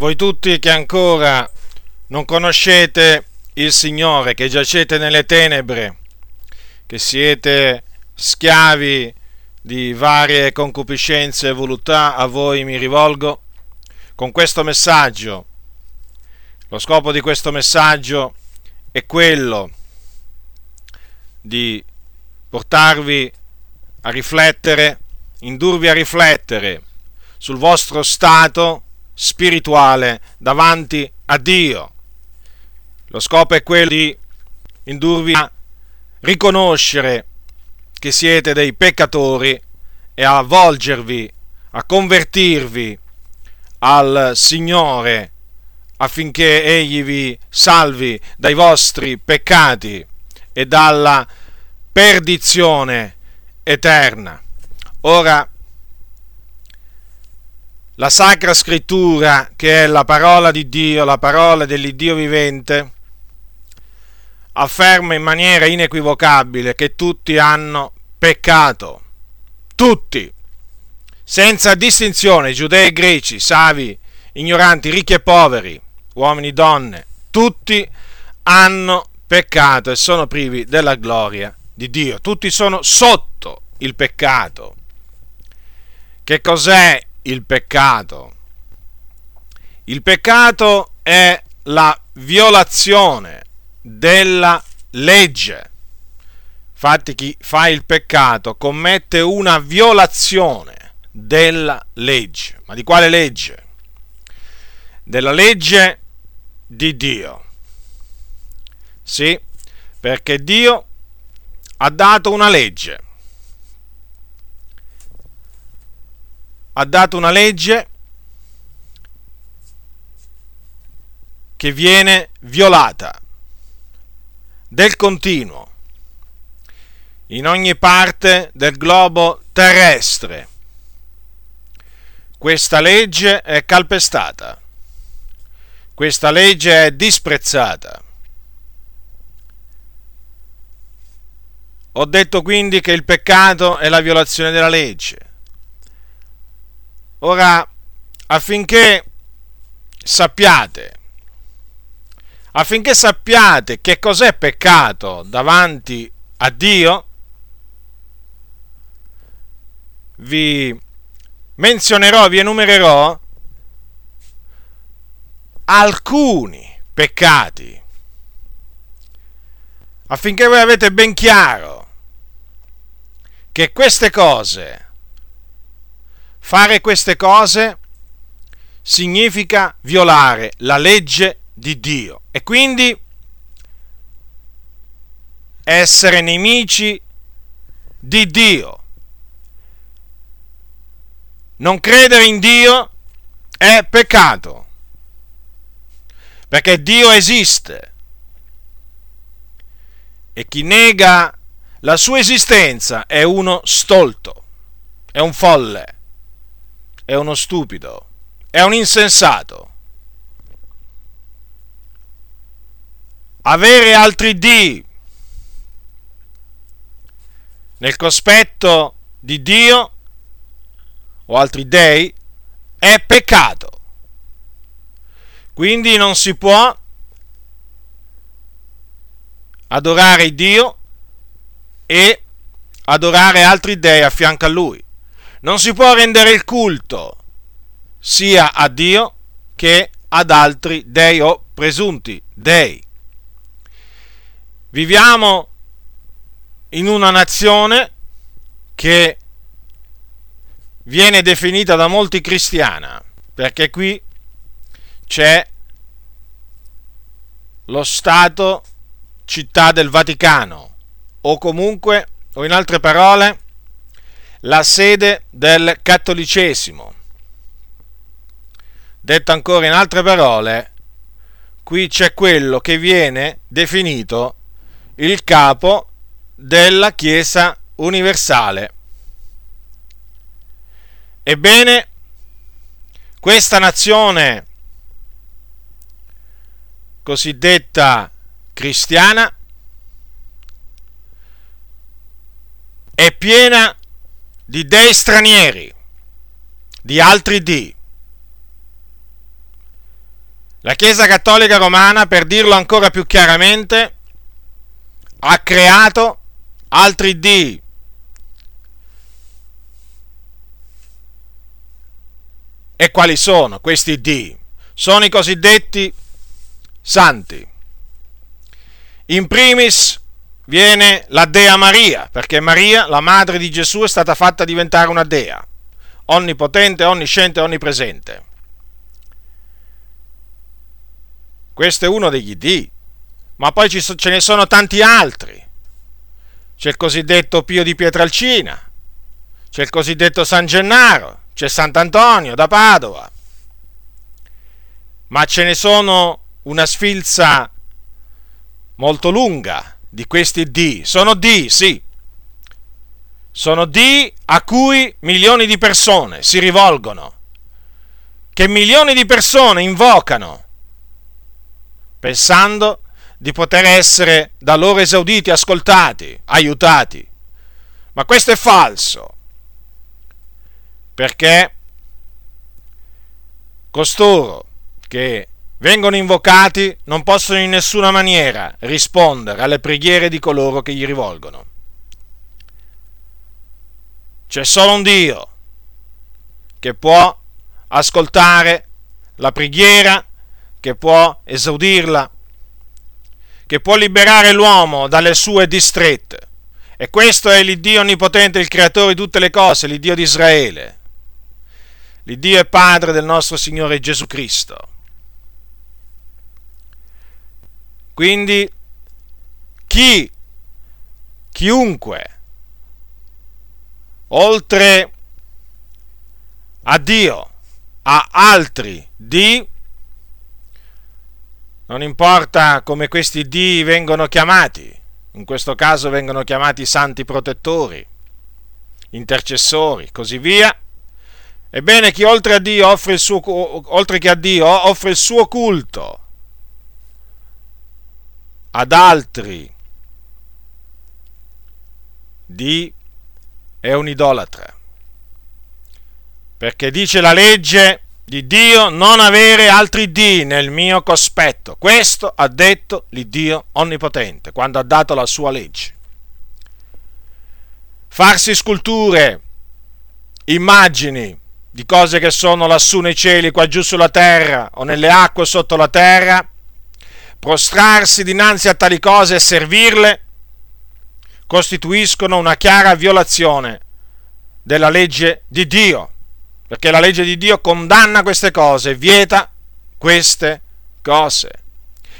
voi tutti che ancora non conoscete il Signore, che giacete nelle tenebre, che siete schiavi di varie concupiscenze e voluttà, a voi mi rivolgo con questo messaggio. Lo scopo di questo messaggio è quello di portarvi a riflettere, indurvi a riflettere sul vostro stato spirituale davanti a Dio. Lo scopo è quello di indurvi a riconoscere che siete dei peccatori e a volgervi, a convertirvi al Signore affinché Egli vi salvi dai vostri peccati e dalla perdizione eterna. Ora, la Sacra Scrittura, che è la parola di Dio, la parola dell'Iddio vivente, afferma in maniera inequivocabile che tutti hanno peccato. Tutti, senza distinzione, giudei e greci, savi, ignoranti, ricchi e poveri, uomini e donne, tutti hanno peccato e sono privi della gloria di Dio. Tutti sono sotto il peccato. Che cos'è il peccato? Il peccato è la violazione della legge. Infatti chi fa il peccato commette una violazione della legge. Ma di quale legge? Della legge di Dio. Sì, perché Dio ha dato una legge ha dato una legge che viene violata del continuo in ogni parte del globo terrestre. Questa legge è calpestata, questa legge è disprezzata. Ho detto quindi che il peccato è la violazione della legge. Ora, affinché sappiate, affinché sappiate che cos'è peccato davanti a Dio, vi menzionerò, vi enumererò alcuni peccati, affinché voi avete ben chiaro che queste cose Fare queste cose significa violare la legge di Dio. E quindi essere nemici di Dio. Non credere in Dio è peccato, perché Dio esiste. E chi nega la sua esistenza è uno stolto, è un folle è uno stupido, è un insensato. Avere altri dì nel cospetto di Dio o altri dei è peccato. Quindi non si può adorare Dio e adorare altri dei a fianco a Lui non si può rendere il culto sia a Dio che ad altri dei o presunti dei. Viviamo in una nazione che viene definita da molti cristiana, perché qui c'è lo Stato città del Vaticano, o comunque, o in altre parole, la sede del cattolicesimo. Detto ancora in altre parole, qui c'è quello che viene definito il capo della Chiesa universale. Ebbene, questa nazione cosiddetta cristiana è piena di dei stranieri, di altri dì. La Chiesa Cattolica Romana, per dirlo ancora più chiaramente, ha creato altri dì. E quali sono questi dì? Sono i cosiddetti santi. In primis viene la Dea Maria, perché Maria, la madre di Gesù, è stata fatta diventare una Dea, onnipotente, onnisciente, onnipresente. Questo è uno degli dì, ma poi ce ne sono tanti altri. C'è il cosiddetto Pio di Pietralcina, c'è il cosiddetto San Gennaro, c'è Sant'Antonio da Padova, ma ce ne sono una sfilza molto lunga di questi D. Sono D, sì. Sono D a cui milioni di persone si rivolgono, che milioni di persone invocano, pensando di poter essere da loro esauditi, ascoltati, aiutati. Ma questo è falso, perché costoro che vengono invocati non possono in nessuna maniera rispondere alle preghiere di coloro che gli rivolgono. C'è solo un Dio che può ascoltare la preghiera, che può esaudirla, che può liberare l'uomo dalle sue distrette. E questo è l'Iddio onnipotente, il creatore di tutte le cose, l'Iddio di Israele. L'Iddio è Padre del nostro Signore Gesù Cristo. Quindi chi, chiunque, oltre a Dio, a altri di, non importa come questi di vengono chiamati, in questo caso vengono chiamati santi protettori, intercessori, così via, ebbene chi oltre, a Dio offre il suo, oltre che a Dio offre il suo culto ad altri di è un idolatra. Perché dice la legge di Dio non avere altri di nel mio cospetto. Questo ha detto l'Iddio onnipotente quando ha dato la sua legge. Farsi sculture, immagini di cose che sono lassù nei cieli, qua giù sulla terra o nelle acque sotto la terra, prostrarsi dinanzi a tali cose e servirle, costituiscono una chiara violazione della legge di Dio, perché la legge di Dio condanna queste cose, vieta queste cose.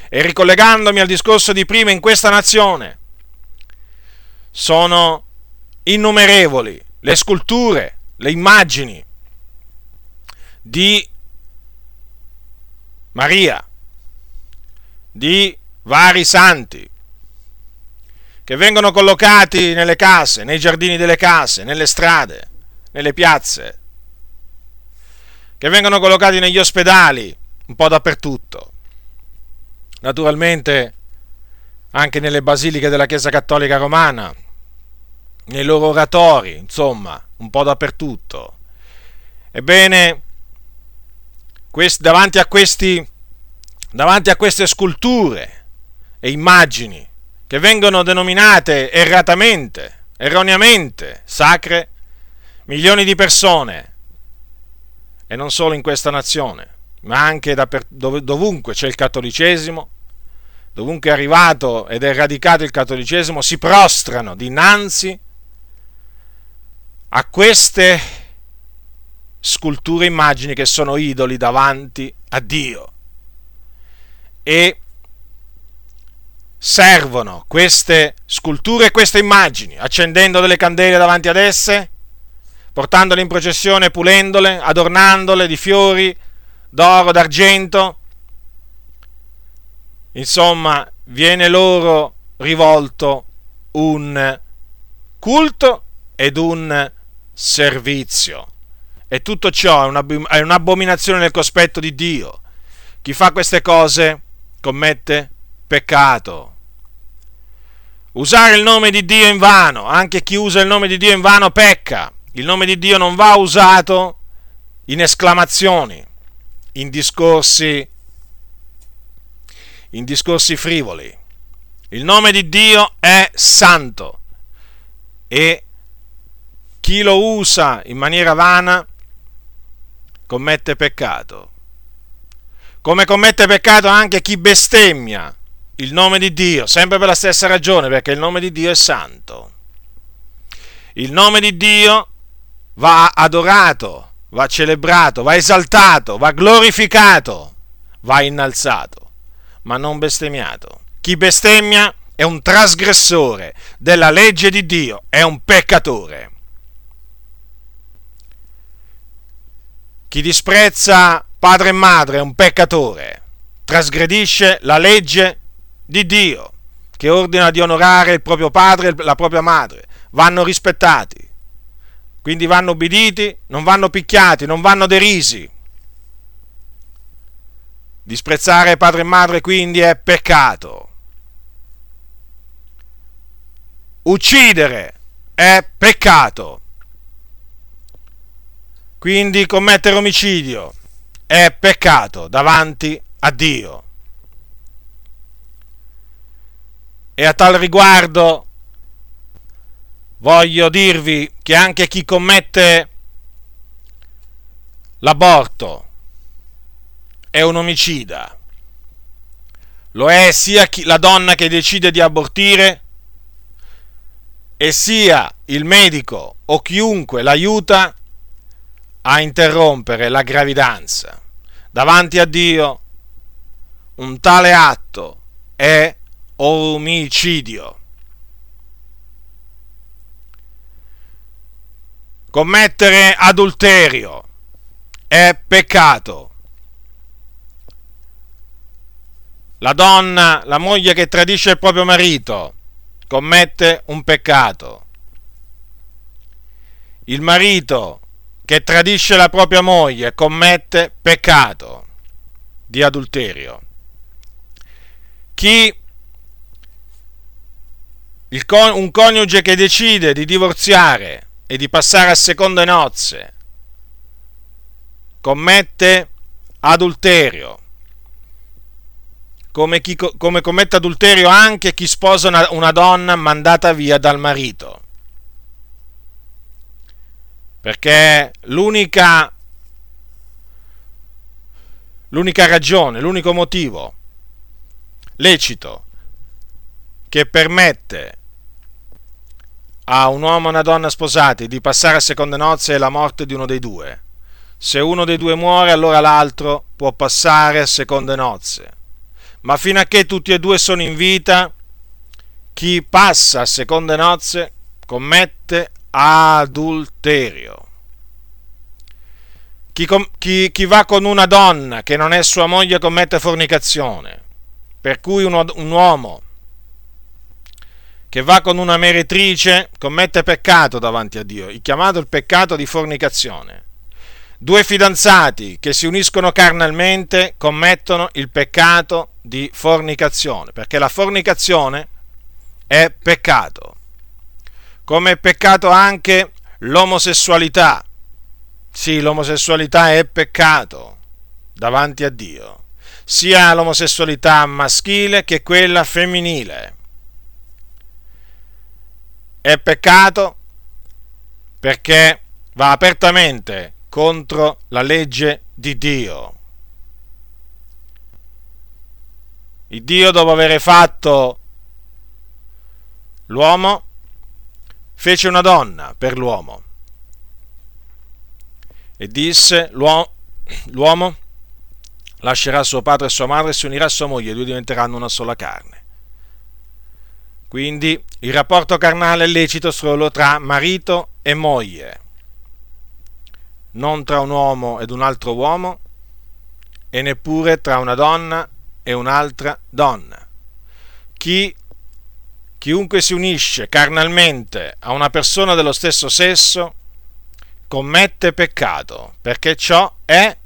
E ricollegandomi al discorso di prima in questa nazione, sono innumerevoli le sculture, le immagini di Maria, di vari santi che vengono collocati nelle case, nei giardini delle case, nelle strade, nelle piazze, che vengono collocati negli ospedali, un po' dappertutto. Naturalmente anche nelle basiliche della Chiesa Cattolica Romana, nei loro oratori, insomma, un po' dappertutto. Ebbene, quest, davanti a questi davanti a queste sculture e immagini che vengono denominate erratamente, erroneamente sacre, milioni di persone, e non solo in questa nazione, ma anche dovunque c'è il cattolicesimo, dovunque è arrivato ed è radicato il cattolicesimo, si prostrano dinanzi a queste sculture immagini che sono idoli davanti a Dio e servono queste sculture e queste immagini, accendendo delle candele davanti ad esse, portandole in processione, pulendole, adornandole di fiori, d'oro, d'argento. Insomma, viene loro rivolto un culto ed un servizio. E tutto ciò è un'abominazione nel cospetto di Dio. Chi fa queste cose commette peccato. Usare il nome di Dio in vano, anche chi usa il nome di Dio in vano pecca. Il nome di Dio non va usato in esclamazioni, in discorsi in discorsi frivoli. Il nome di Dio è santo e chi lo usa in maniera vana commette peccato. Come commette peccato anche chi bestemmia il nome di Dio, sempre per la stessa ragione, perché il nome di Dio è santo. Il nome di Dio va adorato, va celebrato, va esaltato, va glorificato, va innalzato, ma non bestemmiato. Chi bestemmia è un trasgressore della legge di Dio, è un peccatore. Chi disprezza padre e madre è un peccatore, trasgredisce la legge di Dio, che ordina di onorare il proprio padre e la propria madre. Vanno rispettati, quindi vanno obbediti, non vanno picchiati, non vanno derisi. Disprezzare padre e madre quindi è peccato. Uccidere è peccato. Quindi commettere omicidio è peccato davanti a Dio. E a tal riguardo voglio dirvi che anche chi commette l'aborto è un omicida. Lo è sia chi, la donna che decide di abortire e sia il medico o chiunque l'aiuta a interrompere la gravidanza. Davanti a Dio un tale atto è omicidio. Commettere adulterio è peccato. La donna, la moglie che tradisce il proprio marito, commette un peccato. Il marito che tradisce la propria moglie commette peccato di adulterio. Chi con, un coniuge che decide di divorziare e di passare a seconde nozze commette adulterio come, chi, come commette adulterio anche chi sposa una, una donna mandata via dal marito. Perché l'unica, l'unica ragione, l'unico motivo lecito che permette a un uomo e una donna sposati di passare a seconde nozze è la morte di uno dei due. Se uno dei due muore, allora l'altro può passare a seconde nozze ma fino a che tutti e due sono in vita, chi passa a seconde nozze commette adulterio. Chi, chi, chi, va con una donna che non è sua moglie commette fornicazione, per cui uno, un uomo che va con una meretrice commette peccato davanti a Dio, chiamato il peccato di fornicazione. Due fidanzati che si uniscono carnalmente commettono il peccato di fornicazione, perché la fornicazione è peccato. Come è peccato anche l'omosessualità. Sì, l'omosessualità è peccato davanti a Dio, sia l'omosessualità maschile che quella femminile. È peccato perché va apertamente contro la legge di Dio. Il Dio, dopo aver fatto l'uomo, fece una donna per l'uomo e disse l'uomo, l'uomo lascerà suo padre e sua madre e si unirà a sua moglie, e due diventeranno una sola carne. Quindi il rapporto carnale è lecito solo tra marito e moglie non tra un uomo ed un altro uomo e neppure tra una donna e un'altra donna. Chi, chiunque si unisce carnalmente a una persona dello stesso sesso commette peccato, perché ciò è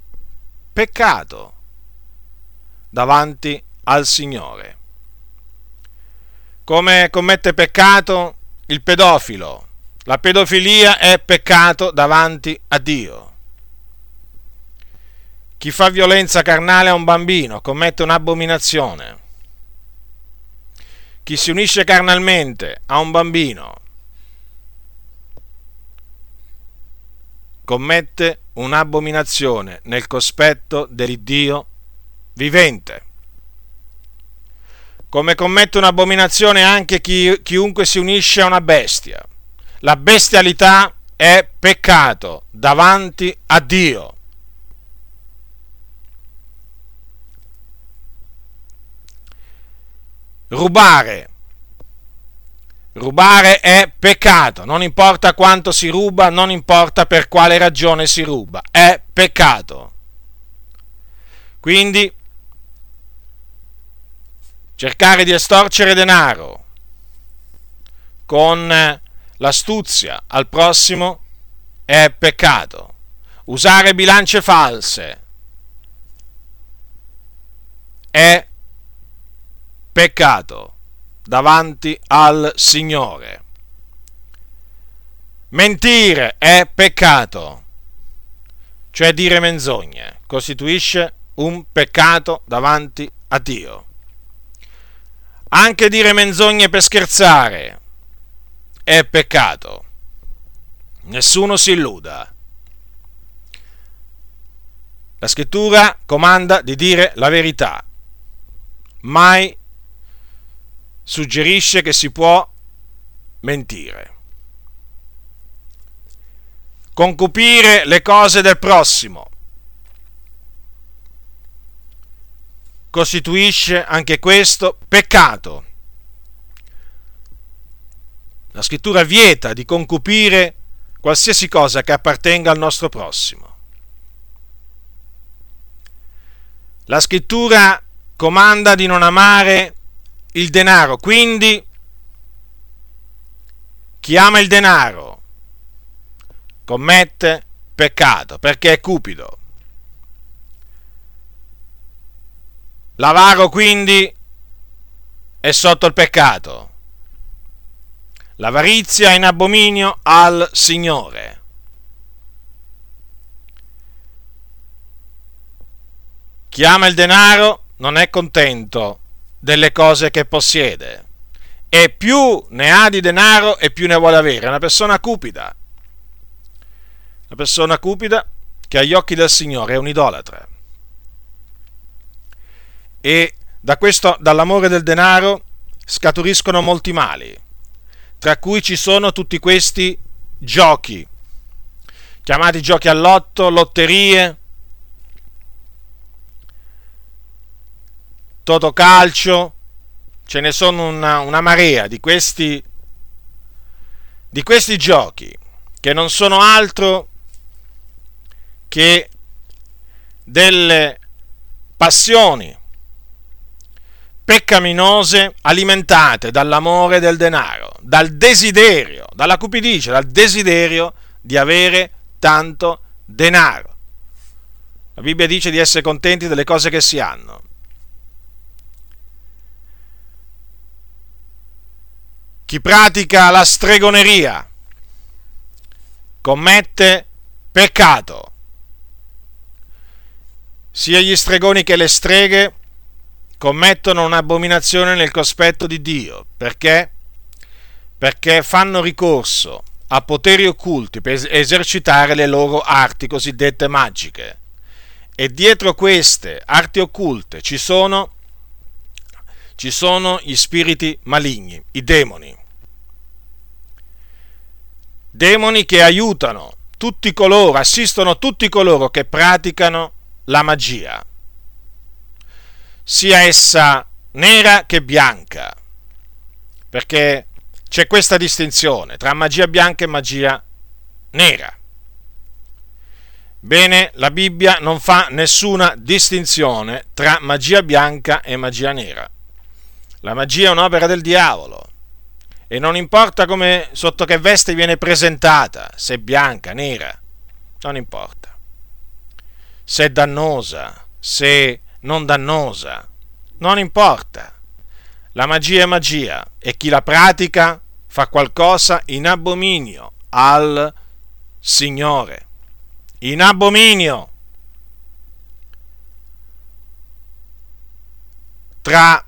peccato davanti al Signore. Come commette peccato il pedofilo, la pedofilia è peccato davanti a Dio. Chi fa violenza carnale a un bambino commette un'abominazione. Chi si unisce carnalmente a un bambino commette un'abominazione nel cospetto dell'Iddio vivente. Come commette un'abominazione anche chi, chiunque si unisce a una bestia. La bestialità è peccato davanti a Dio. Rubare. Rubare è peccato, non importa quanto si ruba, non importa per quale ragione si ruba, è peccato. Quindi cercare di estorcere denaro con l'astuzia al prossimo è peccato. Usare bilance false è peccato davanti al Signore. Mentire è peccato, cioè dire menzogne, costituisce un peccato davanti a Dio. Anche dire menzogne per scherzare è peccato. Nessuno si illuda. La scrittura comanda di dire la verità, mai suggerisce che si può mentire. Concupire le cose del prossimo costituisce anche questo peccato. La scrittura vieta di concupire qualsiasi cosa che appartenga al nostro prossimo. La scrittura comanda di non amare il denaro, quindi chi ama il denaro commette peccato perché è cupido. L'avaro quindi è sotto il peccato. L'avarizia è in abominio al Signore. Chi ama il denaro non è contento delle cose che possiede. E più ne ha di denaro e più ne vuole avere. È una persona cupida. Una persona cupida che agli occhi del Signore è un idolatra e da questo, dall'amore del denaro scaturiscono molti mali, tra cui ci sono tutti questi giochi, chiamati giochi all'otto, lotterie, totocalcio, ce ne sono una, una marea di questi, di questi giochi che non sono altro che delle passioni peccaminose alimentate dall'amore del denaro, dal desiderio, dalla cupidicia, dal desiderio di avere tanto denaro. La Bibbia dice di essere contenti delle cose che si hanno. Chi pratica la stregoneria commette peccato. Sia gli stregoni che le streghe commettono un'abominazione nel cospetto di Dio. Perché? Perché fanno ricorso a poteri occulti per esercitare le loro arti cosiddette magiche. E dietro queste arti occulte ci sono, ci sono gli spiriti maligni, i demoni. Demoni che aiutano tutti coloro, assistono tutti coloro che praticano la magia sia essa nera che bianca, perché c'è questa distinzione tra magia bianca e magia nera. Bene, la Bibbia non fa nessuna distinzione tra magia bianca e magia nera. La magia è un'opera del diavolo e non importa come, sotto che veste viene presentata, se bianca, nera, non importa. Se è dannosa, se non dannosa. Non importa. La magia è magia e chi la pratica fa qualcosa in abominio al Signore. In abominio. Tra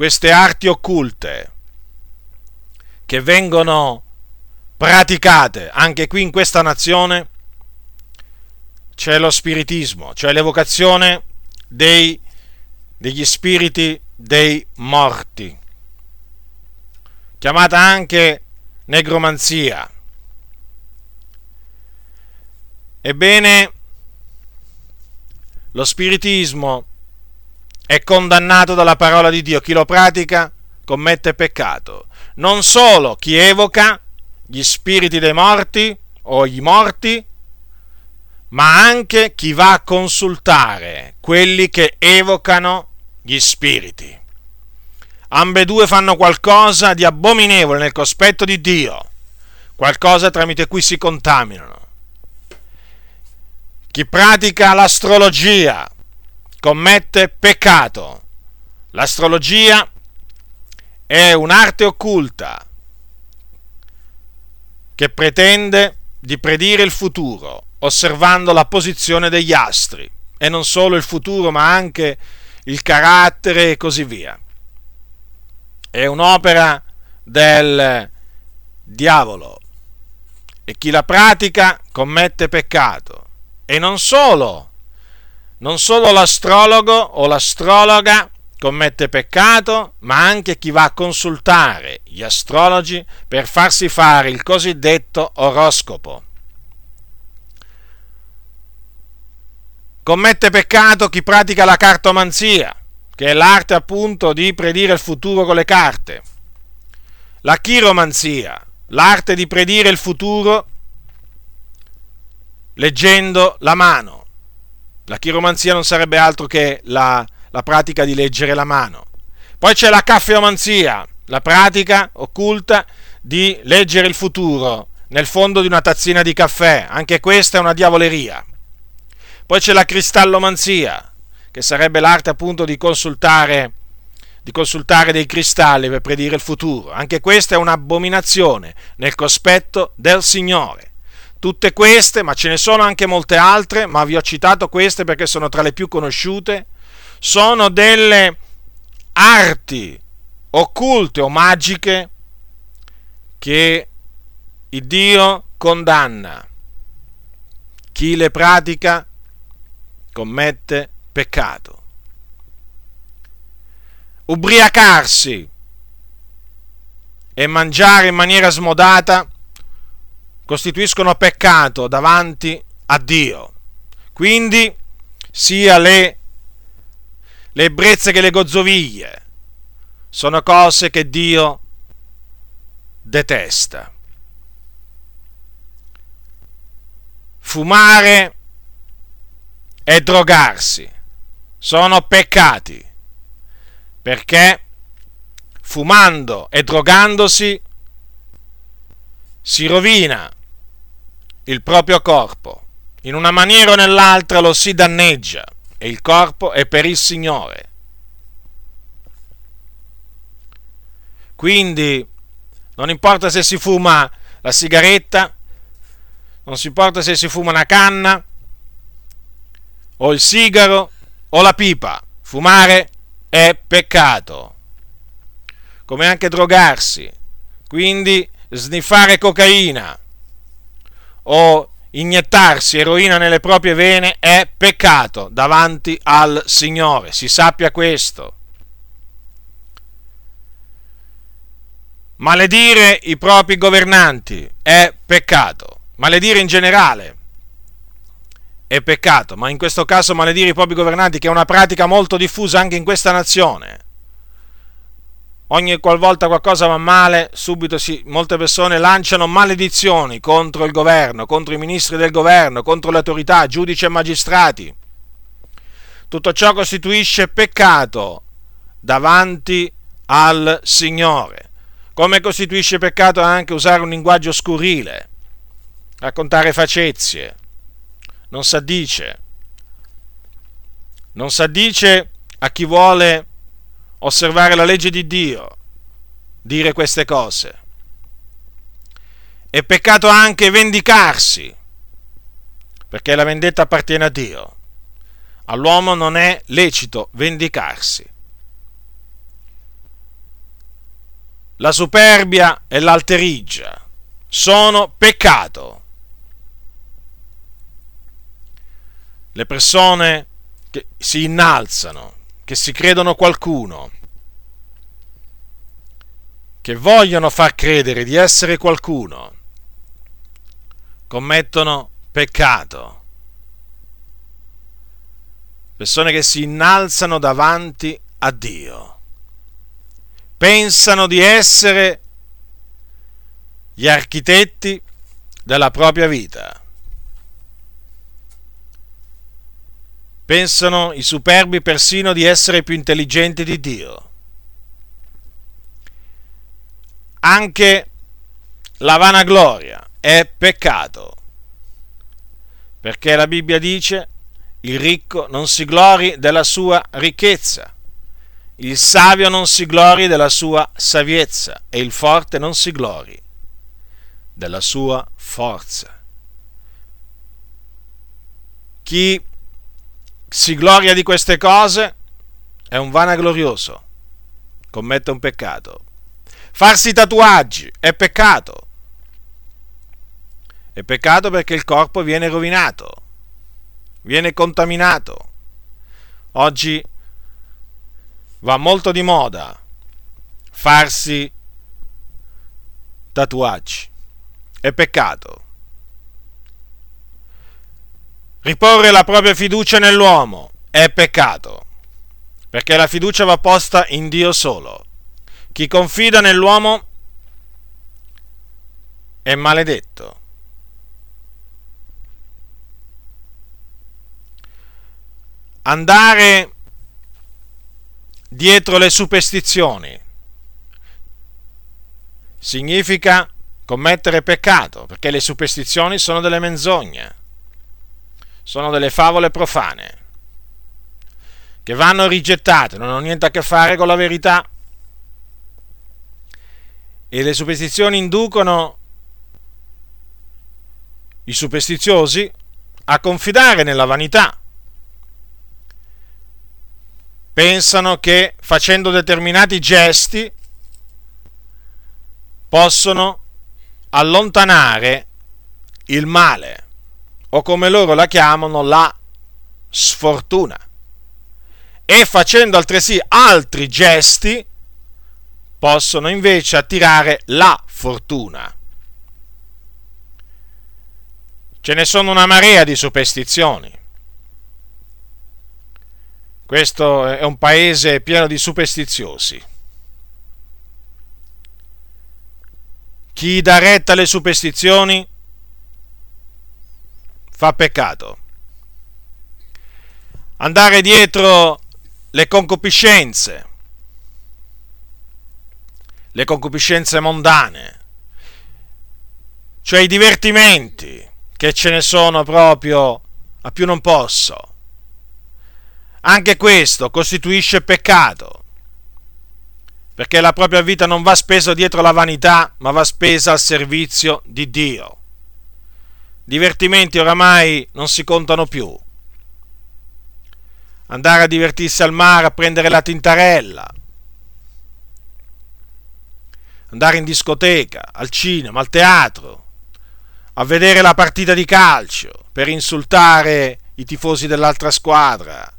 queste arti occulte che vengono praticate anche qui in questa nazione, c'è lo spiritismo, cioè l'evocazione dei, degli spiriti dei morti, chiamata anche negromanzia. Ebbene, lo spiritismo è condannato dalla parola di Dio. Chi lo pratica commette peccato. Non solo chi evoca gli spiriti dei morti o i morti, ma anche chi va a consultare quelli che evocano gli spiriti. Ambedue fanno qualcosa di abominevole nel cospetto di Dio, qualcosa tramite cui si contaminano. Chi pratica l'astrologia commette peccato. L'astrologia è un'arte occulta che pretende di predire il futuro osservando la posizione degli astri e non solo il futuro ma anche il carattere e così via. È un'opera del diavolo e chi la pratica commette peccato. E non solo non solo l'astrologo o l'astrologa commette peccato, ma anche chi va a consultare gli astrologi per farsi fare il cosiddetto oroscopo. Commette peccato chi pratica la cartomanzia, che è l'arte appunto di predire il futuro con le carte. La chiromanzia, l'arte di predire il futuro leggendo la mano la chiromanzia non sarebbe altro che la, la pratica di leggere la mano. Poi c'è la caffeomanzia, la pratica occulta di leggere il futuro nel fondo di una tazzina di caffè. Anche questa è una diavoleria. Poi c'è la cristallomanzia, che sarebbe l'arte appunto di consultare, di consultare dei cristalli per predire il futuro. Anche questa è un'abominazione nel cospetto del Signore. Tutte queste, ma ce ne sono anche molte altre, ma vi ho citato queste perché sono tra le più conosciute, sono delle arti occulte o magiche che il Dio condanna. Chi le pratica commette peccato. Ubriacarsi e mangiare in maniera smodata costituiscono peccato davanti a Dio. Quindi sia le, le ebbrezze che le gozzoviglie sono cose che Dio detesta. Fumare e drogarsi sono peccati perché fumando e drogandosi si rovina il proprio corpo. In una maniera o nell'altra lo si danneggia e il corpo è per il Signore. Quindi non importa se si fuma la sigaretta, non si importa se si fuma una canna, o il sigaro, o la pipa. Fumare è peccato, come anche drogarsi. Quindi sniffare cocaina o iniettarsi eroina nelle proprie vene è peccato davanti al Signore, si sappia questo. Maledire i propri governanti è peccato, maledire in generale è peccato, ma in questo caso maledire i propri governanti, che è una pratica molto diffusa anche in questa nazione ogni qualvolta qualcosa va male, subito si, molte persone lanciano maledizioni contro il governo, contro i ministri del governo, contro le autorità, giudici e magistrati. Tutto ciò costituisce peccato davanti al Signore. Come costituisce peccato anche usare un linguaggio scurile, raccontare facezie, non s'addice. Non s'addice a chi vuole osservare la legge di Dio, dire queste cose. È peccato anche vendicarsi, perché la vendetta appartiene a Dio. All'uomo non è lecito vendicarsi. la superbia e l'alterigia sono peccato. Le persone che si innalzano, che si credono qualcuno, che vogliono far credere di essere qualcuno, commettono peccato. Persone che si innalzano davanti a Dio. Pensano di essere gli architetti della propria vita. Pensano i superbi persino di essere più intelligenti di Dio. Anche la vanagloria è peccato, perché la Bibbia dice il ricco non si glori della sua ricchezza, il savio non si glori della sua saviezza e il forte non si glori della sua forza. Chi si gloria di queste cose è un vanaglorioso, commette un peccato. Farsi tatuaggi è peccato. È peccato perché il corpo viene rovinato, viene contaminato. Oggi va molto di moda farsi tatuaggi. È peccato. Riporre la propria fiducia nell'uomo è peccato, perché la fiducia va posta in Dio solo. Chi confida nell'uomo è maledetto. Andare dietro le superstizioni significa commettere peccato, perché le superstizioni sono delle menzogne, sono delle favole profane, che vanno rigettate, non hanno niente a che fare con la verità e le superstizioni inducono i superstiziosi a confidare nella vanità. Pensano che facendo determinati gesti possono allontanare il male, o come loro la chiamano, la sfortuna. E facendo altresì altri gesti possono invece attirare la fortuna. Ce ne sono una marea di superstizioni. Questo è un paese pieno di superstiziosi. Chi dà retta alle superstizioni fa peccato. Andare dietro le concupiscenze le concupiscenze mondane, cioè i divertimenti, che ce ne sono proprio a più non posso. Anche questo costituisce peccato, perché la propria vita non va spesa dietro la vanità, ma va spesa al servizio di Dio. Divertimenti oramai non si contano più. Andare a divertirsi al mare a prendere la tintarella, andare in discoteca, al cinema, al teatro, a vedere la partita di calcio per insultare i tifosi dell'altra squadra,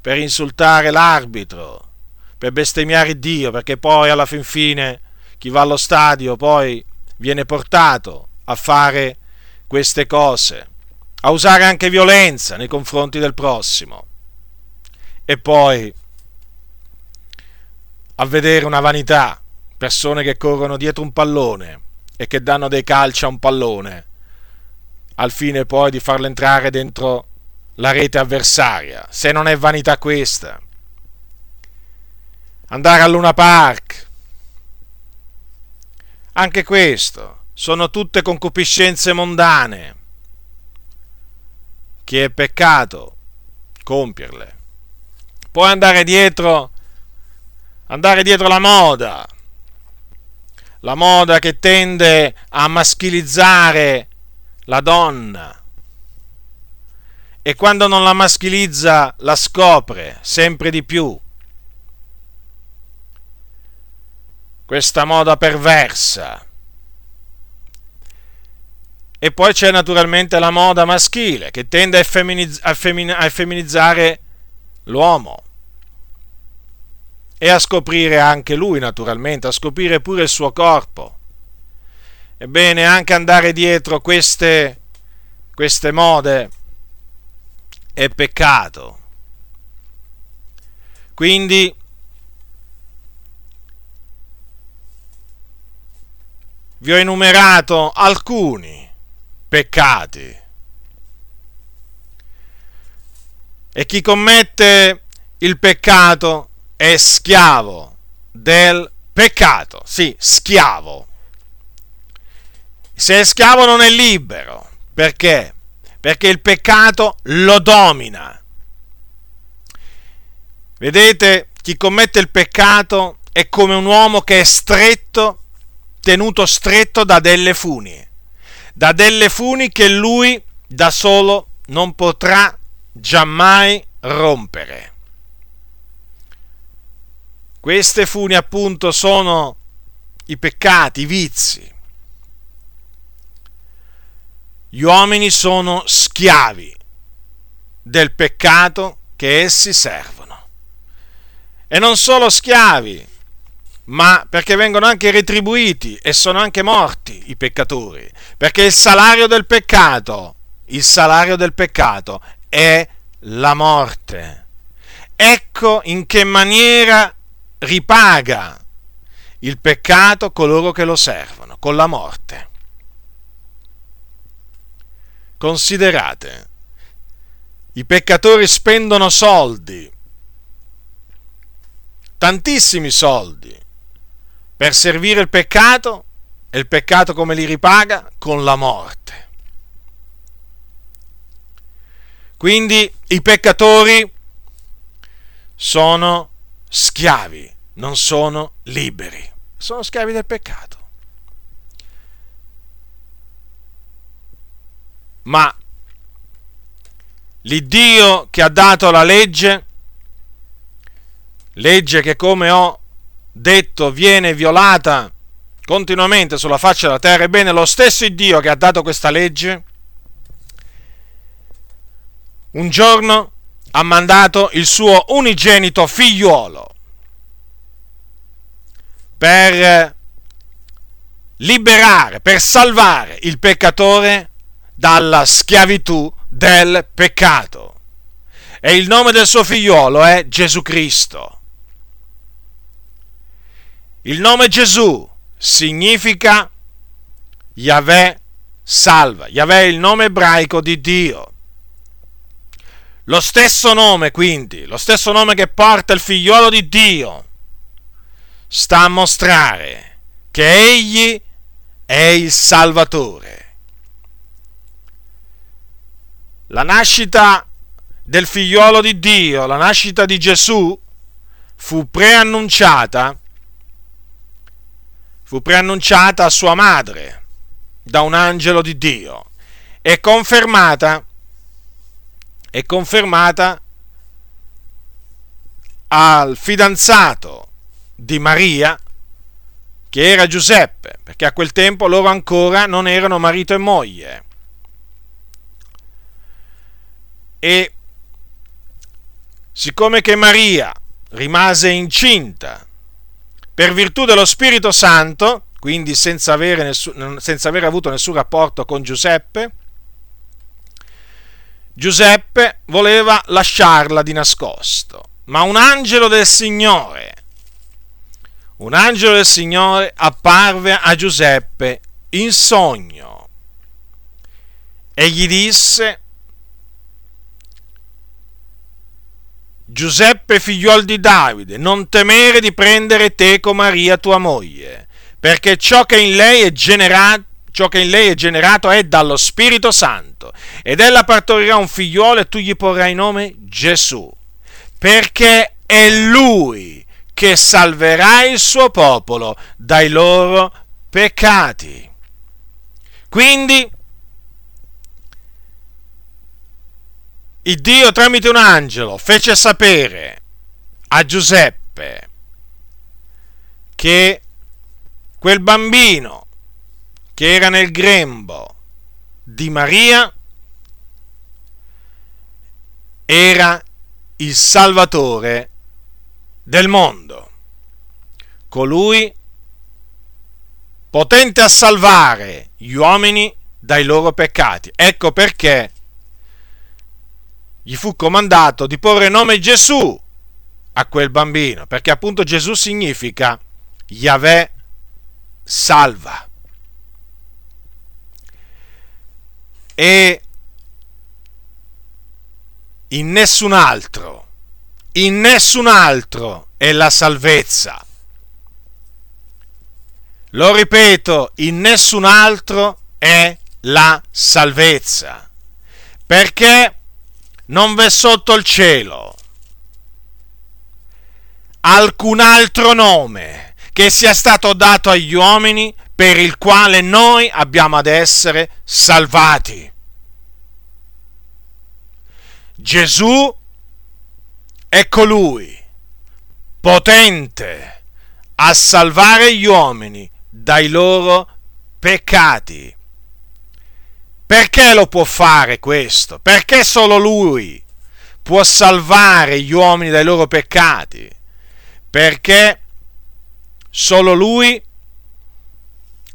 per insultare l'arbitro, per bestemmiare Dio, perché poi alla fin fine chi va allo stadio poi viene portato a fare queste cose, a usare anche violenza nei confronti del prossimo e poi a vedere una vanità persone che corrono dietro un pallone e che danno dei calci a un pallone, al fine poi di farlo entrare dentro la rete avversaria, se non è vanità questa. Andare a Luna Park, anche questo, sono tutte concupiscenze mondane, che è peccato compierle. Puoi andare dietro, andare dietro la moda, la moda che tende a maschilizzare la donna e quando non la maschilizza la scopre sempre di più. questa moda perversa. E poi c'è naturalmente la moda maschile che tende a, femminizz- a, femmin- a femminizzare l'uomo e a scoprire anche lui naturalmente, a scoprire pure il suo corpo. Ebbene, anche andare dietro queste, queste mode è peccato. Quindi vi ho enumerato alcuni peccati. E chi commette il peccato è schiavo del peccato. Sì, schiavo. Se è schiavo non è libero. Perché? Perché il peccato lo domina. Vedete, chi commette il peccato è come un uomo che è stretto tenuto stretto da delle funi, da delle funi che lui da solo non potrà giammai rompere. Queste funi appunto sono i peccati, i vizi. Gli uomini sono schiavi del peccato che essi servono. E non solo schiavi, ma perché vengono anche retribuiti e sono anche morti i peccatori, perché il salario del peccato, il salario del peccato è la morte. Ecco in che maniera ripaga il peccato coloro che lo servono, con la morte. Considerate, i peccatori spendono soldi, tantissimi soldi, per servire il peccato e il peccato come li ripaga? Con la morte. Quindi i peccatori sono schiavi, non sono liberi, sono schiavi del peccato. Ma l'Iddio che ha dato la legge, legge che come ho detto viene violata continuamente sulla faccia della terra, ebbene lo stesso Dio che ha dato questa legge, un giorno ha mandato il suo unigenito figliuolo per liberare, per salvare il peccatore dalla schiavitù del peccato. E il nome del suo figliuolo è Gesù Cristo. Il nome Gesù significa Yahweh salva. Yahweh è il nome ebraico di Dio. Lo stesso nome, quindi, lo stesso nome che porta il figliolo di Dio, sta a mostrare che egli è il Salvatore. La nascita del figliolo di Dio, la nascita di Gesù, fu preannunciata fu preannunciata a sua madre da un angelo di Dio e confermata, è confermata al fidanzato di Maria, che era Giuseppe, perché a quel tempo loro ancora non erano marito e moglie. E siccome che Maria rimase incinta per virtù dello Spirito Santo, quindi senza nessun, senza avere avuto nessun rapporto con Giuseppe, Giuseppe voleva lasciarla di nascosto, ma un angelo del Signore, un angelo del Signore apparve a Giuseppe in sogno e gli disse, Giuseppe figliuol di Davide, non temere di prendere teco Maria tua moglie, perché ciò che in lei è generato ciò che in lei è generato è dallo Spirito Santo, ed ella partorirà un figliuolo e tu gli porrai nome Gesù, perché è lui che salverà il suo popolo dai loro peccati. Quindi il Dio tramite un angelo fece sapere a Giuseppe che quel bambino che era nel grembo di Maria era il Salvatore del mondo, colui potente a salvare gli uomini dai loro peccati. Ecco perché gli fu comandato di porre nome Gesù a quel bambino, perché appunto Gesù significa Yahweh salva. E in nessun altro, in nessun altro è la salvezza. Lo ripeto, in nessun altro è la salvezza. Perché non v'è sotto il cielo alcun altro nome che sia stato dato agli uomini per il quale noi abbiamo ad essere salvati. Gesù è colui potente a salvare gli uomini dai loro peccati. Perché lo può fare questo? Perché solo lui può salvare gli uomini dai loro peccati? Perché solo lui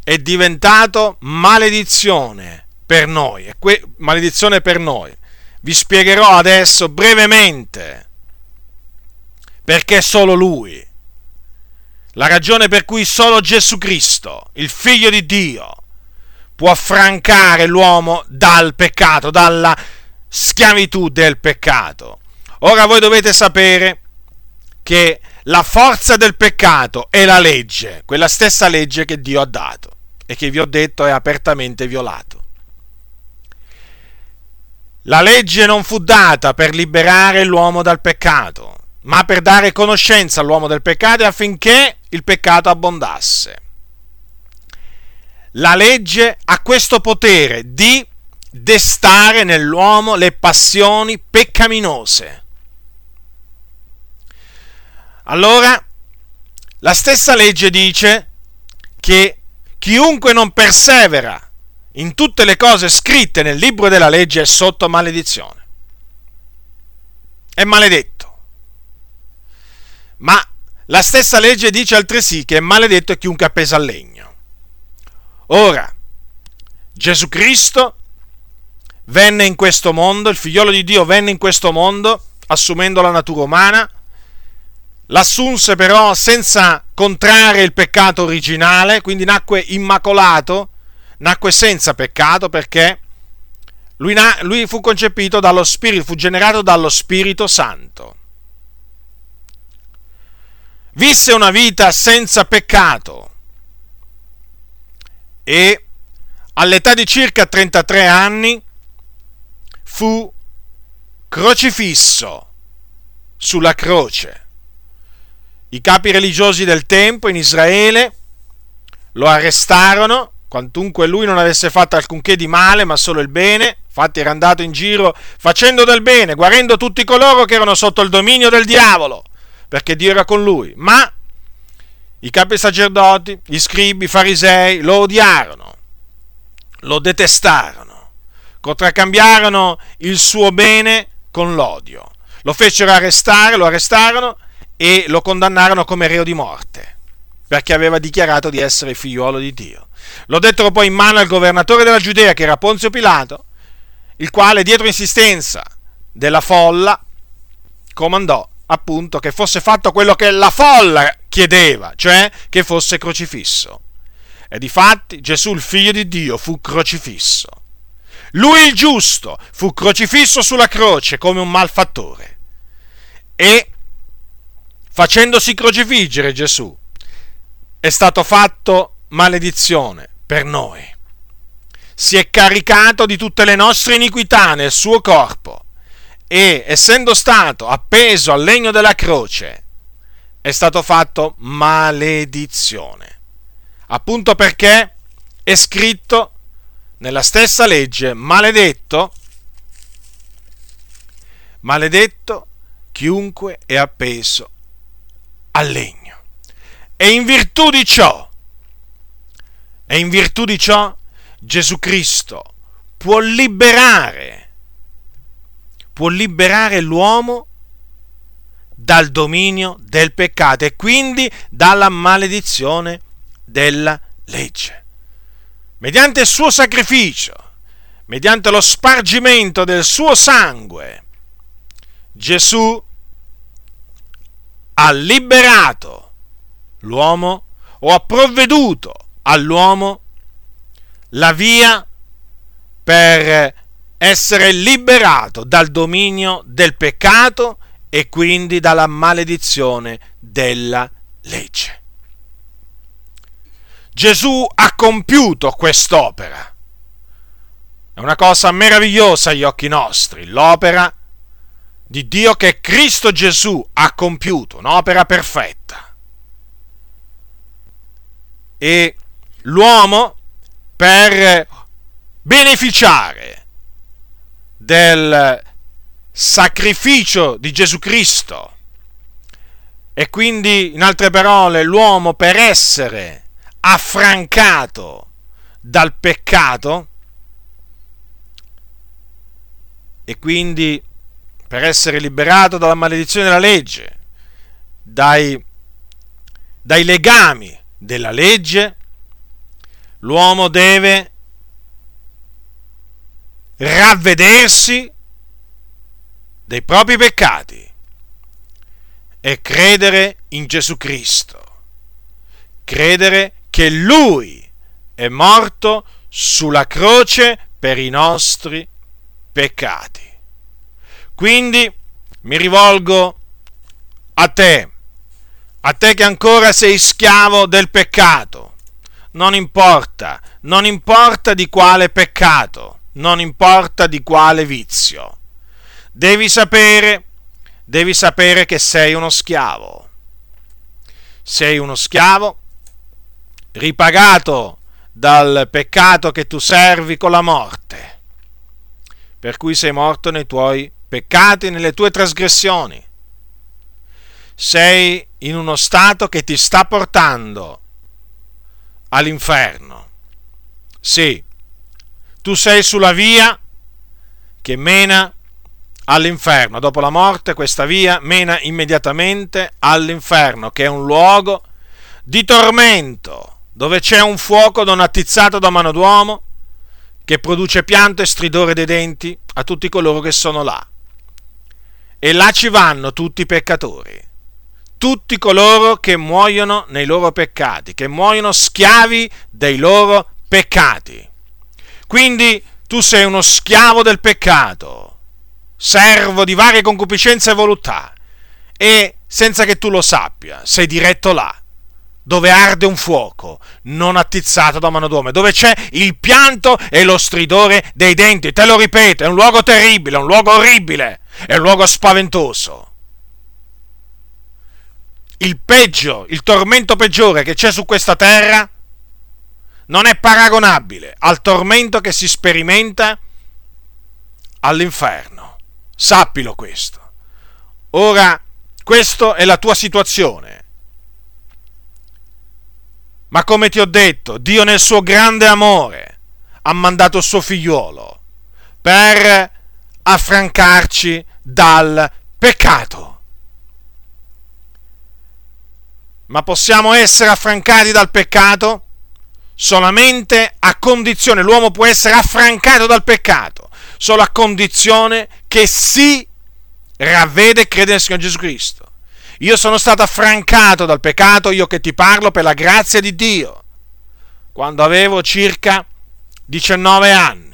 è diventato maledizione per noi, maledizione per noi. Vi spiegherò adesso brevemente perché solo lui. La ragione per cui solo Gesù Cristo, il figlio di Dio, può affrancare l'uomo dal peccato, dalla schiavitù del peccato. Ora voi dovete sapere che la forza del peccato è la legge, quella stessa legge che Dio ha dato e che vi ho detto è apertamente violato. La legge non fu data per liberare l'uomo dal peccato, ma per dare conoscenza all'uomo del peccato affinché il peccato abbondasse. La legge ha questo potere di destare nell'uomo le passioni peccaminose. Allora, la stessa legge dice che chiunque non persevera in tutte le cose scritte nel libro della legge è sotto maledizione. È maledetto. Ma la stessa legge dice altresì che è maledetto chiunque appesa al legno. Ora, Gesù Cristo venne in questo mondo, il figliolo di Dio venne in questo mondo assumendo la natura umana, l'assunse però senza contrarre il peccato originale, quindi nacque immacolato, nacque senza peccato perché lui, na- lui fu concepito dallo Spirito, fu generato dallo Spirito Santo. Visse una vita senza peccato e all'età di circa 33 anni fu crocifisso sulla croce. I capi religiosi del tempo in Israele lo arrestarono, quantunque lui non avesse fatto alcunché di male, ma solo il bene. Infatti era andato in giro facendo del bene, guarendo tutti coloro che erano sotto il dominio del diavolo, perché Dio era con lui. Ma i capi sacerdoti, gli scribi, i farisei lo odiarono, lo detestarono, contraccambiarono il suo bene con l'odio. Lo fecero arrestare, lo arrestarono e lo condannarono come reo di morte, perché aveva dichiarato di essere figliuolo di Dio. Lo dettero poi in mano al governatore della Giudea, che era Ponzio Pilato, il quale, dietro insistenza della folla, comandò appunto che fosse fatto quello che la folla chiedeva, cioè che fosse crocifisso. E difatti Gesù, il figlio di Dio, fu crocifisso. Lui il giusto fu crocifisso sulla croce come un malfattore. E facendosi crocifiggere Gesù, è stato fatto maledizione per noi. Si è caricato di tutte le nostre iniquità nel suo corpo e essendo stato appeso al legno della croce, è stato fatto maledizione. Appunto perché è scritto nella stessa legge, maledetto, maledetto chiunque è appeso al legno. E in virtù di ciò, E in virtù di ciò Gesù Cristo può liberare, può liberare l'uomo dal dominio del peccato e quindi dalla maledizione della legge. Mediante il suo sacrificio, mediante lo spargimento del suo sangue, Gesù ha liberato l'uomo o ha provveduto all'uomo la via per essere liberato dal dominio del peccato e quindi dalla maledizione della legge. Gesù ha compiuto quest'opera. È una cosa meravigliosa agli occhi nostri, l'opera di Dio che Cristo Gesù ha compiuto, un'opera perfetta. E l'uomo, per beneficiare del sacrificio di Gesù Cristo, e quindi, in altre parole, l'uomo per essere affrancato dal peccato, e quindi per essere liberato dalla maledizione della legge, dai, dai legami della legge, l'uomo deve ravvedersi dei propri peccati e credere in Gesù Cristo, credere che Lui è morto sulla croce per i nostri peccati. Quindi mi rivolgo a te, a te che ancora sei schiavo del peccato. Non importa, non importa di quale peccato, non importa di quale vizio. Devi sapere, devi sapere che sei uno schiavo. Sei uno schiavo ripagato dal peccato che tu servi con la morte, per cui sei morto nei tuoi peccati nelle tue trasgressioni. Sei in uno stato che ti sta portando all'inferno. Sì, tu sei sulla via che mena all'inferno. Dopo la morte questa via mena immediatamente all'inferno, che è un luogo di tormento, dove c'è un fuoco non attizzato da mano d'uomo, che produce pianto e stridore dei denti a tutti coloro che sono là e là ci vanno tutti i peccatori, tutti coloro che muoiono nei loro peccati, che muoiono schiavi dei loro peccati. Quindi tu sei uno schiavo del peccato, servo di varie concupiscenze e voluttà, e senza che tu lo sappia, sei diretto là, dove arde un fuoco, non attizzato da mano d'uomo, dove c'è il pianto e lo stridore dei denti. Te lo ripeto, è un luogo terribile, un luogo orribile è un luogo spaventoso. Il peggio, il tormento peggiore che c'è su questa terra non è paragonabile al tormento che si sperimenta all'inferno. Sappilo questo. Ora, questa è la tua situazione. Ma come ti ho detto, Dio nel suo grande amore ha mandato il suo figliuolo per affrancarci dal peccato. Ma possiamo essere affrancati dal peccato solamente a condizione, l'uomo può essere affrancato dal peccato solo a condizione che si ravvede e crede nel Signore Gesù Cristo. Io sono stato affrancato dal peccato, io che ti parlo per la grazia di Dio, quando avevo circa 19 anni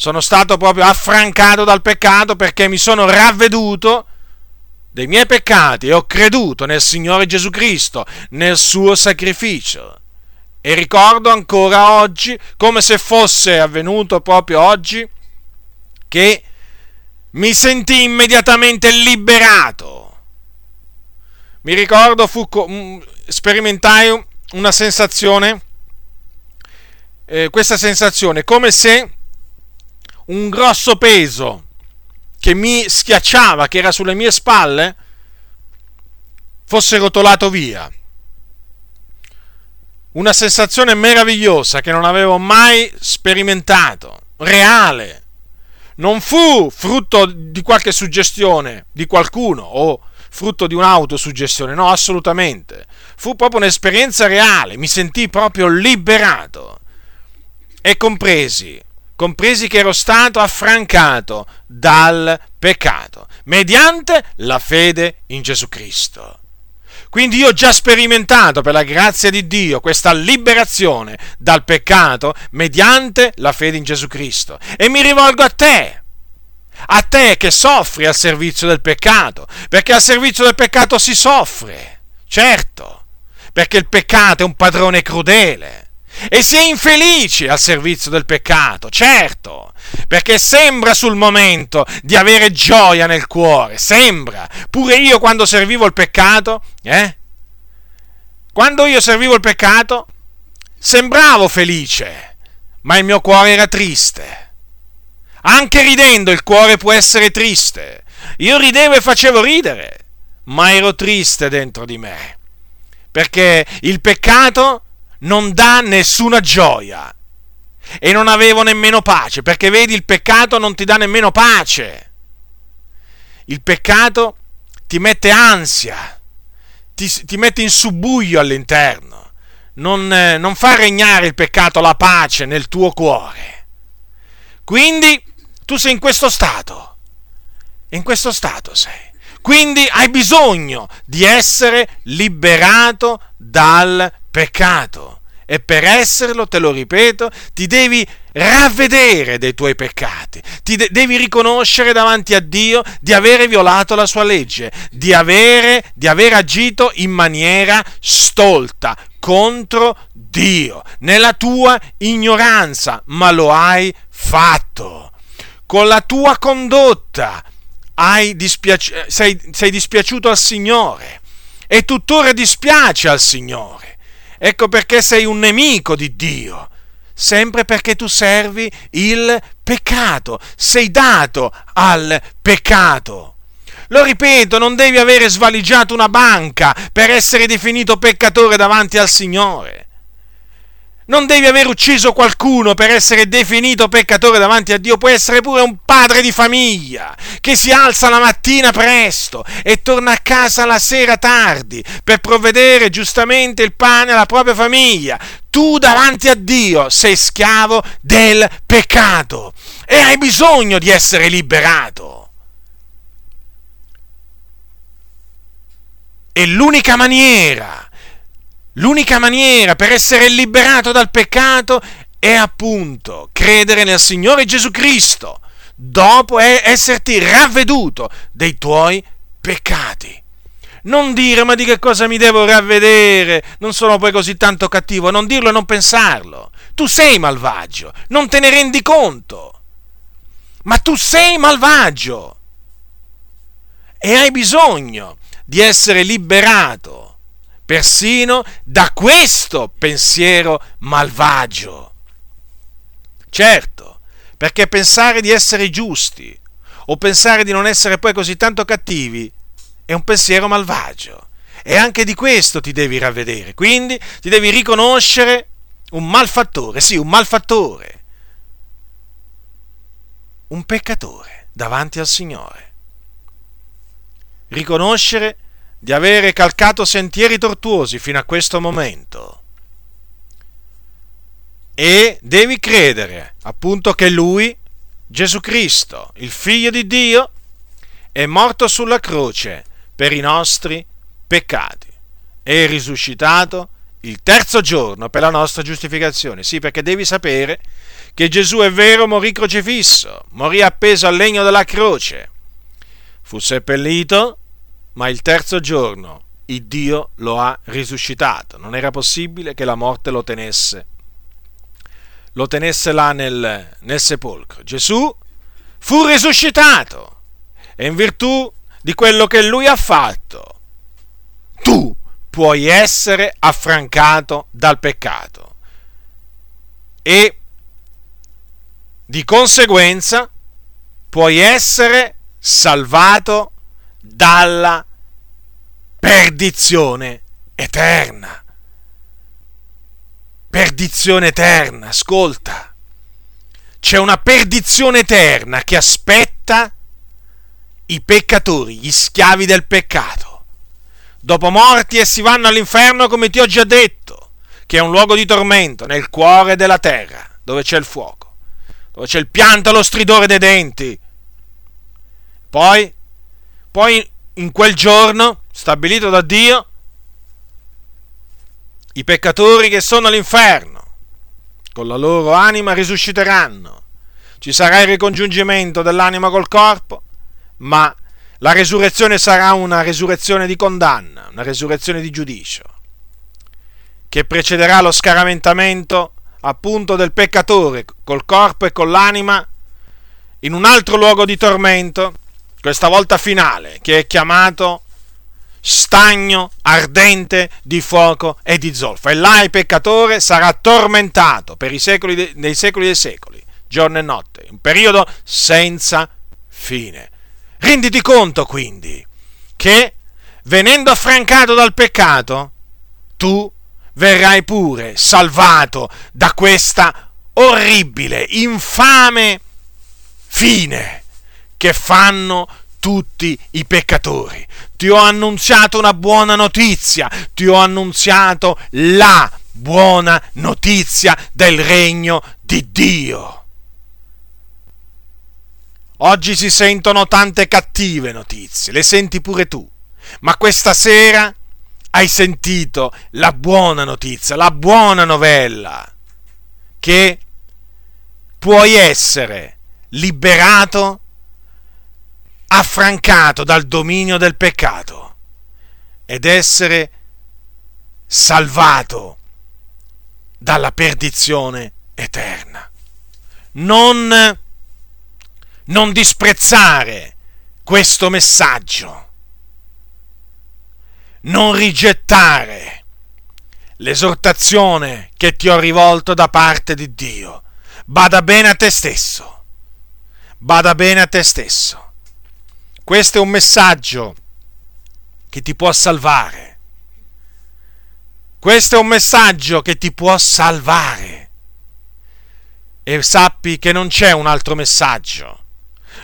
sono stato proprio affrancato dal peccato perché mi sono ravveduto dei miei peccati e ho creduto nel Signore Gesù Cristo, nel suo sacrificio. E ricordo ancora oggi, come se fosse avvenuto proprio oggi, che mi sentii immediatamente liberato. Mi ricordo, fu, mm, sperimentai una sensazione, eh, questa sensazione, come se un grosso peso che mi schiacciava, che era sulle mie spalle, fosse rotolato via. Una sensazione meravigliosa che non avevo mai sperimentato, reale. Non fu frutto di qualche suggestione di qualcuno o frutto di un'autosuggestione, no, assolutamente. Fu proprio un'esperienza reale, mi sentii proprio liberato e compresi, compresi che ero stato affrancato dal peccato mediante la fede in Gesù Cristo. Quindi io ho già sperimentato per la grazia di Dio questa liberazione dal peccato mediante la fede in Gesù Cristo. E mi rivolgo a te, a te che soffri al servizio del peccato, perché al servizio del peccato si soffre, certo, perché il peccato è un padrone crudele e si è infelici al servizio del peccato, certo, perché sembra sul momento di avere gioia nel cuore, sembra. Pure io quando servivo il peccato, eh? Quando io servivo il peccato, sembravo felice, ma il mio cuore era triste. Anche ridendo il cuore può essere triste. Io ridevo e facevo ridere, ma ero triste dentro di me, perché il peccato non dà nessuna gioia e non avevo nemmeno pace, perché vedi il peccato non ti dà nemmeno pace. Il peccato ti mette ansia, ti, ti mette in subbuglio all'interno, non, eh, non fa regnare il peccato la pace nel tuo cuore. Quindi tu sei in questo stato, in questo stato sei. Quindi hai bisogno di essere liberato dal peccato e per esserlo, te lo ripeto, ti devi ravvedere dei tuoi peccati, ti de- devi riconoscere davanti a Dio di avere violato la sua legge, di avere, di aver agito in maniera stolta contro Dio, nella tua ignoranza, ma lo hai fatto. Con la tua condotta dispiaci- sei, sei dispiaciuto al Signore e tuttora dispiace al Signore. Ecco perché sei un nemico di Dio. Sempre perché tu servi il peccato, sei dato al peccato. Lo ripeto, non devi avere svaligiato una banca per essere definito peccatore davanti al Signore. Non devi aver ucciso qualcuno per essere definito peccatore davanti a Dio, può essere pure un padre di famiglia che si alza la mattina presto e torna a casa la sera tardi per provvedere giustamente il pane alla propria famiglia. Tu davanti a Dio sei schiavo del peccato e hai bisogno di essere liberato. E l'unica maniera L'unica maniera per essere liberato dal peccato è appunto credere nel Signore Gesù Cristo, dopo esserti ravveduto dei tuoi peccati. Non dire ma di che cosa mi devo ravvedere, non sono poi così tanto cattivo, non dirlo e non pensarlo. Tu sei malvagio, non te ne rendi conto. Ma tu sei malvagio e hai bisogno di essere liberato persino da questo pensiero malvagio. Certo, perché pensare di essere giusti o pensare di non essere poi così tanto cattivi è un pensiero malvagio. E anche di questo ti devi ravvedere. Quindi ti devi riconoscere un malfattore, sì, un malfattore, un peccatore davanti al Signore. Riconoscere di avere calcato sentieri tortuosi fino a questo momento. E devi credere appunto che Lui, Gesù Cristo, il Figlio di Dio, è morto sulla croce per i nostri peccati è risuscitato il terzo giorno per la nostra giustificazione. Sì, perché devi sapere che Gesù è vero, morì crocifisso, morì appeso al legno della croce, fu seppellito ma il terzo giorno il Dio lo ha risuscitato. Non era possibile che la morte lo tenesse, lo tenesse là nel, nel sepolcro. Gesù fu risuscitato e in virtù di quello che lui ha fatto, tu puoi essere affrancato dal peccato e di conseguenza puoi essere salvato dalla perdizione eterna. perdizione eterna, ascolta. C'è una perdizione eterna che aspetta i peccatori, gli schiavi del peccato. Dopo morti essi vanno all'inferno come ti ho già detto, che è un luogo di tormento nel cuore della terra, dove c'è il fuoco, dove c'è il pianto e lo stridore dei denti. Poi, poi in quel giorno stabilito da Dio, i peccatori che sono all'inferno, con la loro anima risusciteranno. Ci sarà il ricongiungimento dell'anima col corpo, ma la resurrezione sarà una resurrezione di condanna, una resurrezione di giudicio, che precederà lo scaramentamento appunto del peccatore col corpo e con l'anima in un altro luogo di tormento, questa volta finale, che è chiamato stagno ardente di fuoco e di zolfo. E là il peccatore sarà tormentato per i secoli de- nei secoli dei secoli, giorno e notte, un periodo senza fine. Renditi conto quindi che venendo affrancato dal peccato, tu verrai pure salvato da questa orribile, infame fine che fanno tutti i peccatori. Ti ho annunziato una buona notizia, ti ho annunziato la buona notizia del regno di Dio. Oggi si sentono tante cattive notizie, le senti pure tu, ma questa sera hai sentito la buona notizia, la buona novella, che puoi essere liberato, affrancato dal dominio del peccato ed essere salvato dalla perdizione eterna. Non non disprezzare questo messaggio, non rigettare l'esortazione che ti ho rivolto da parte di Dio. Bada bene a te stesso, bada bene a te stesso. Questo è un messaggio che ti può salvare. Questo è un messaggio che ti può salvare. E sappi che non c'è un altro messaggio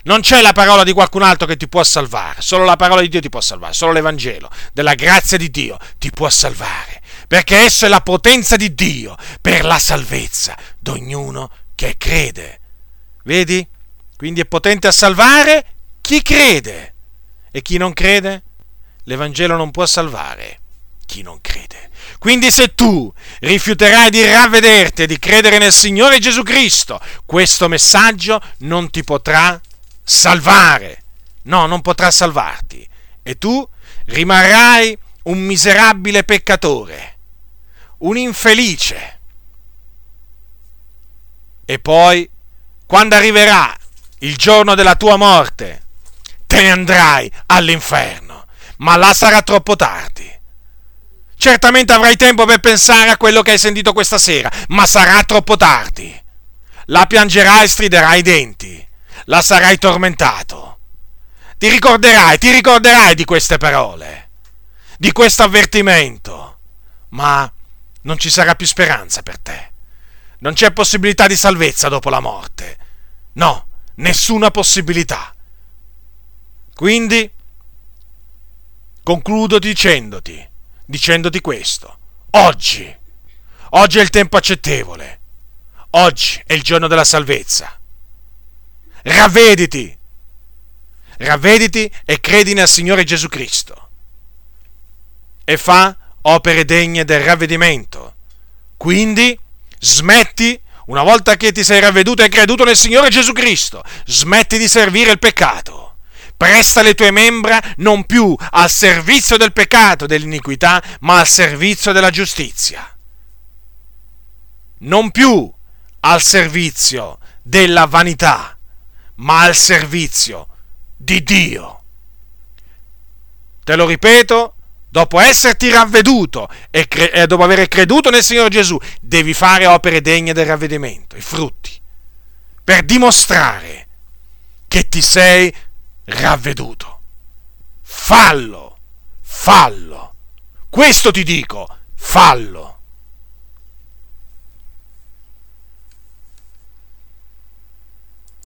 non c'è la parola di qualcun altro che ti può salvare, solo la parola di Dio ti può salvare, solo l'Evangelo della grazia di Dio ti può salvare, perché esso è la potenza di Dio per la salvezza di ognuno che crede. Vedi? Quindi è potente a salvare chi crede e chi non crede, l'Evangelo non può salvare chi non crede. Quindi se tu rifiuterai di ravvederti e di credere nel Signore Gesù Cristo, questo messaggio non ti potrà salvare. No, non potrà salvarti. E tu rimarrai un miserabile peccatore, un infelice. E poi, quando arriverà il giorno della tua morte, te ne andrai all'inferno, ma là sarà troppo tardi. Certamente avrai tempo per pensare a quello che hai sentito questa sera, ma sarà troppo tardi. La piangerai e striderai i denti la sarai tormentato. Ti ricorderai, ti ricorderai di queste parole, di questo avvertimento, ma non ci sarà più speranza per te. Non c'è possibilità di salvezza dopo la morte. No, nessuna possibilità. Quindi concludo dicendoti, dicendoti questo. Oggi, oggi è il tempo accettevole. Oggi è il giorno della salvezza ravvediti, ravvediti e credi nel Signore Gesù Cristo e fa opere degne del ravvedimento. Quindi smetti, una volta che ti sei ravveduto e creduto nel Signore Gesù Cristo, smetti di servire il peccato. Presta le tue membra non più al servizio del peccato, dell'iniquità, ma al servizio della giustizia. Non più al servizio della vanità, ma al servizio di Dio. Te lo ripeto, dopo esserti ravveduto e, cre- dopo aver creduto nel Signore Gesù, devi fare opere degne del ravvedimento, i frutti, per dimostrare che ti sei ravveduto. Fallo, fallo. Questo ti dico, fallo.